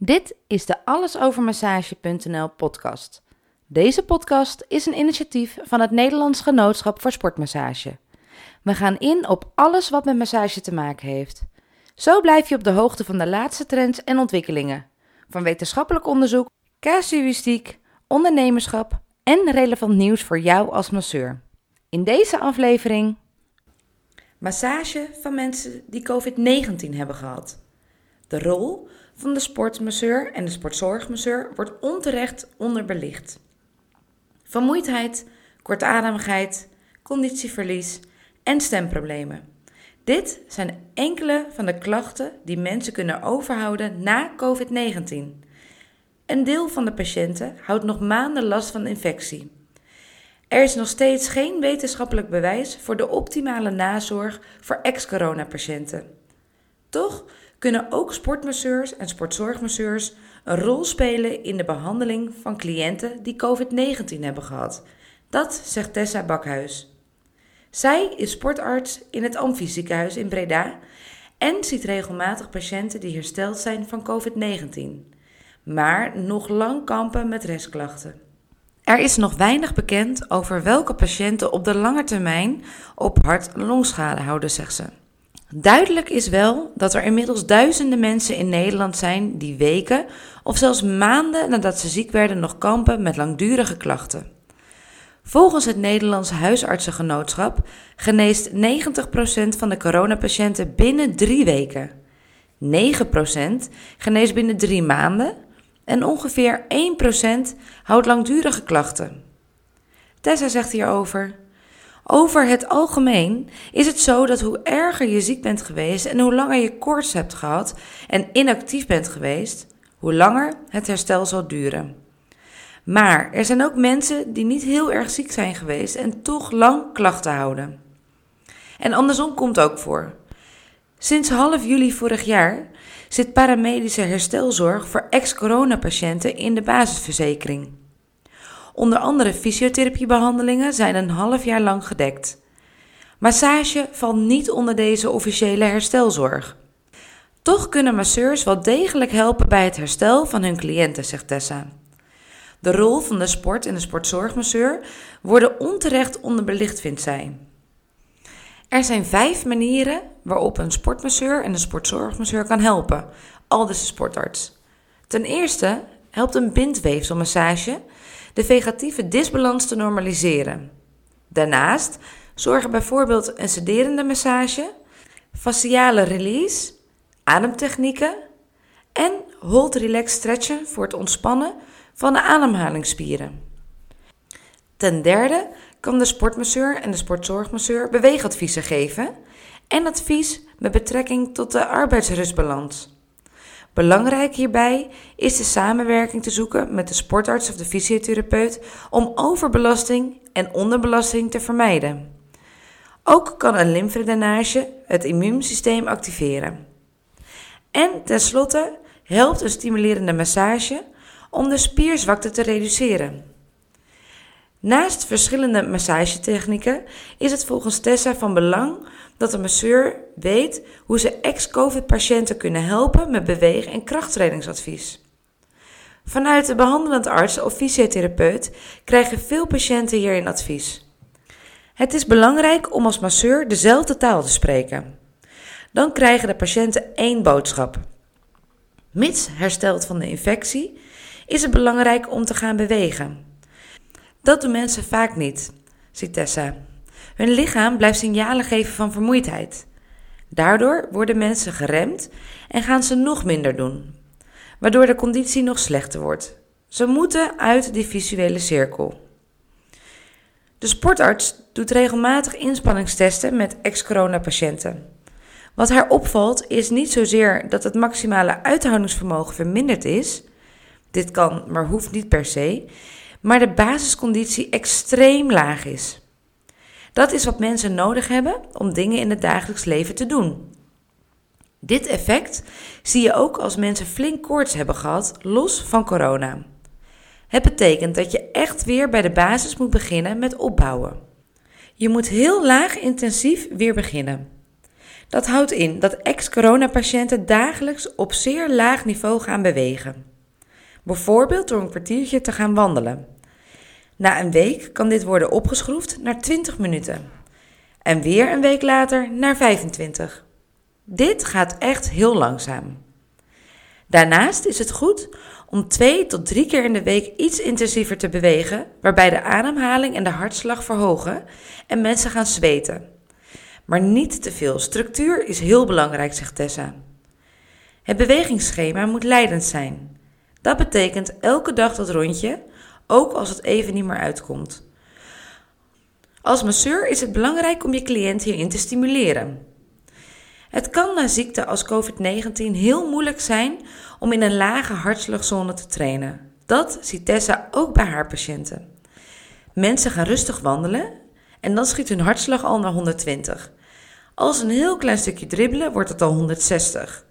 Dit is de allesovermassage.nl podcast. Deze podcast is een initiatief van het Nederlands Genootschap voor Sportmassage. We gaan in op alles wat met massage te maken heeft. Zo blijf je op de hoogte van de laatste trends en ontwikkelingen. Van wetenschappelijk onderzoek, casuïstiek, ondernemerschap en relevant nieuws voor jou als masseur. In deze aflevering massage van mensen die COVID-19 hebben gehad. De rol van de sportmasseur en de sportzorgmasseur wordt onterecht onderbelicht. Vermoeidheid, kortademigheid, conditieverlies en stemproblemen. Dit zijn enkele van de klachten die mensen kunnen overhouden na COVID-19. Een deel van de patiënten houdt nog maanden last van infectie. Er is nog steeds geen wetenschappelijk bewijs voor de optimale nazorg voor ex-coronapatiënten. Toch kunnen ook sportmasseurs en sportzorgmasseurs een rol spelen in de behandeling van cliënten die COVID-19 hebben gehad. Dat zegt Tessa Bakhuis. Zij is sportarts in het Amfie in Breda en ziet regelmatig patiënten die hersteld zijn van COVID-19, maar nog lang kampen met restklachten. Er is nog weinig bekend over welke patiënten op de lange termijn op hart- en longschade houden, zegt ze. Duidelijk is wel dat er inmiddels duizenden mensen in Nederland zijn die weken of zelfs maanden nadat ze ziek werden nog kampen met langdurige klachten. Volgens het Nederlands Huisartsengenootschap geneest 90% van de coronapatiënten binnen drie weken. 9% geneest binnen drie maanden en ongeveer 1% houdt langdurige klachten. Tessa zegt hierover. Over het algemeen is het zo dat hoe erger je ziek bent geweest en hoe langer je koorts hebt gehad en inactief bent geweest, hoe langer het herstel zal duren. Maar er zijn ook mensen die niet heel erg ziek zijn geweest en toch lang klachten houden. En andersom komt ook voor. Sinds half juli vorig jaar zit paramedische herstelzorg voor ex-coronapatiënten in de basisverzekering. Onder andere fysiotherapiebehandelingen zijn een half jaar lang gedekt. Massage valt niet onder deze officiële herstelzorg. Toch kunnen masseurs wel degelijk helpen bij het herstel van hun cliënten, zegt Tessa. De rol van de sport- en de sportzorgmasseur worden onterecht onderbelicht, vindt zij. Er zijn vijf manieren waarop een sportmasseur en een sportzorgmasseur kan helpen, aldus de sportarts. Ten eerste helpt een bindweefselmassage de vegetieve disbalans te normaliseren. Daarnaast zorgen bijvoorbeeld een sederende massage, faciale release, ademtechnieken en hold relax stretchen voor het ontspannen van de ademhalingsspieren. Ten derde kan de sportmasseur en de sportzorgmasseur beweegadviezen geven en advies met betrekking tot de arbeidsrustbalans. Belangrijk hierbij is de samenwerking te zoeken met de sportarts of de fysiotherapeut om overbelasting en onderbelasting te vermijden. Ook kan een lymfedrainage het immuunsysteem activeren. En tenslotte helpt een stimulerende massage om de spierzwakte te reduceren. Naast verschillende massagetechnieken is het volgens Tessa van belang dat de masseur weet hoe ze ex-COVID-patiënten kunnen helpen met beweeg- en krachttrainingsadvies. Vanuit de behandelend arts of fysiotherapeut krijgen veel patiënten hierin advies. Het is belangrijk om als masseur dezelfde taal te spreken. Dan krijgen de patiënten één boodschap. Mits hersteld van de infectie, is het belangrijk om te gaan bewegen. Dat doen mensen vaak niet, ziet Tessa. Hun lichaam blijft signalen geven van vermoeidheid. Daardoor worden mensen geremd en gaan ze nog minder doen, waardoor de conditie nog slechter wordt. Ze moeten uit die visuele cirkel. De sportarts doet regelmatig inspanningstesten met ex-corona-patiënten. Wat haar opvalt is niet zozeer dat het maximale uithoudingsvermogen verminderd is, dit kan, maar hoeft niet per se, maar de basisconditie extreem laag is. Dat is wat mensen nodig hebben om dingen in het dagelijks leven te doen. Dit effect zie je ook als mensen flink koorts hebben gehad, los van corona. Het betekent dat je echt weer bij de basis moet beginnen met opbouwen. Je moet heel laag intensief weer beginnen. Dat houdt in dat ex-coronapatiënten dagelijks op zeer laag niveau gaan bewegen. Bijvoorbeeld door een kwartiertje te gaan wandelen. Na een week kan dit worden opgeschroefd naar 20 minuten. En weer een week later naar 25. Dit gaat echt heel langzaam. Daarnaast is het goed om twee tot drie keer in de week iets intensiever te bewegen, waarbij de ademhaling en de hartslag verhogen en mensen gaan zweten. Maar niet te veel. Structuur is heel belangrijk, zegt Tessa. Het bewegingsschema moet leidend zijn. Dat betekent elke dag dat rondje, ook als het even niet meer uitkomt. Als masseur is het belangrijk om je cliënt hierin te stimuleren. Het kan na ziekte als COVID-19 heel moeilijk zijn om in een lage hartslagzone te trainen. Dat ziet Tessa ook bij haar patiënten. Mensen gaan rustig wandelen en dan schiet hun hartslag al naar 120. Als een heel klein stukje dribbelen wordt het al 160.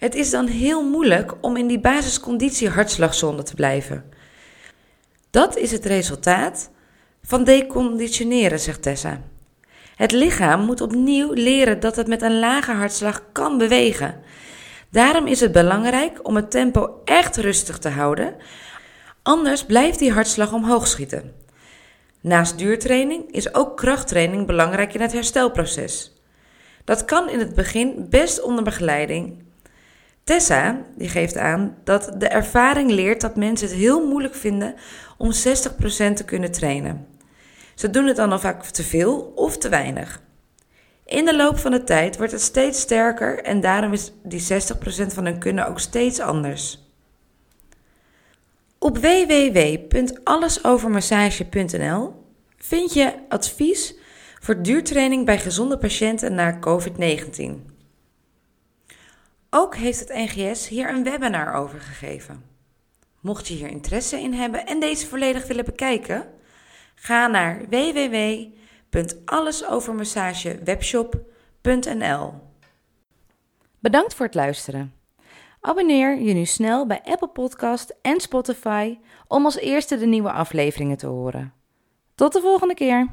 Het is dan heel moeilijk om in die basisconditie hartslagzone te blijven. Dat is het resultaat van deconditioneren, zegt Tessa. Het lichaam moet opnieuw leren dat het met een lage hartslag kan bewegen. Daarom is het belangrijk om het tempo echt rustig te houden, anders blijft die hartslag omhoog schieten. Naast duurtraining is ook krachttraining belangrijk in het herstelproces. Dat kan in het begin best onder begeleiding. Tessa die geeft aan dat de ervaring leert dat mensen het heel moeilijk vinden om 60% te kunnen trainen. Ze doen het dan al vaak te veel of te weinig. In de loop van de tijd wordt het steeds sterker en daarom is die 60% van hun kunnen ook steeds anders. Op www.allesovermassage.nl vind je advies voor duurtraining bij gezonde patiënten na COVID-19. Ook heeft het NGS hier een webinar over gegeven. Mocht je hier interesse in hebben en deze volledig willen bekijken, ga naar www.allesovermassagewebshop.nl. Bedankt voor het luisteren. Abonneer je nu snel bij Apple Podcast en Spotify om als eerste de nieuwe afleveringen te horen. Tot de volgende keer.